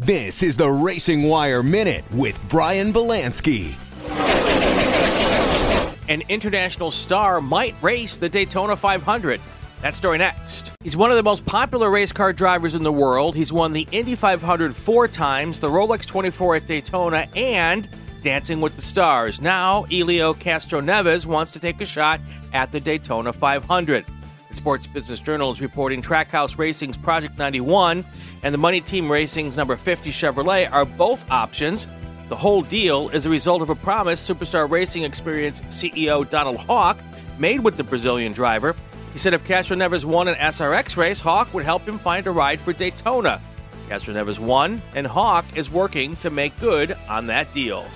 This is the Racing Wire Minute with Brian Belansky. An international star might race the Daytona 500. That story next. He's one of the most popular race car drivers in the world. He's won the Indy 500 four times, the Rolex 24 at Daytona, and Dancing with the Stars. Now, Helio Castroneves wants to take a shot at the Daytona 500. Sports Business Journal is reporting Trackhouse Racing's Project 91 and the Money Team Racing's number 50 Chevrolet are both options. The whole deal is a result of a promise Superstar Racing Experience CEO Donald Hawk made with the Brazilian driver. He said if Castroneves won an SRX race, Hawk would help him find a ride for Daytona. Castroneves won, and Hawk is working to make good on that deal.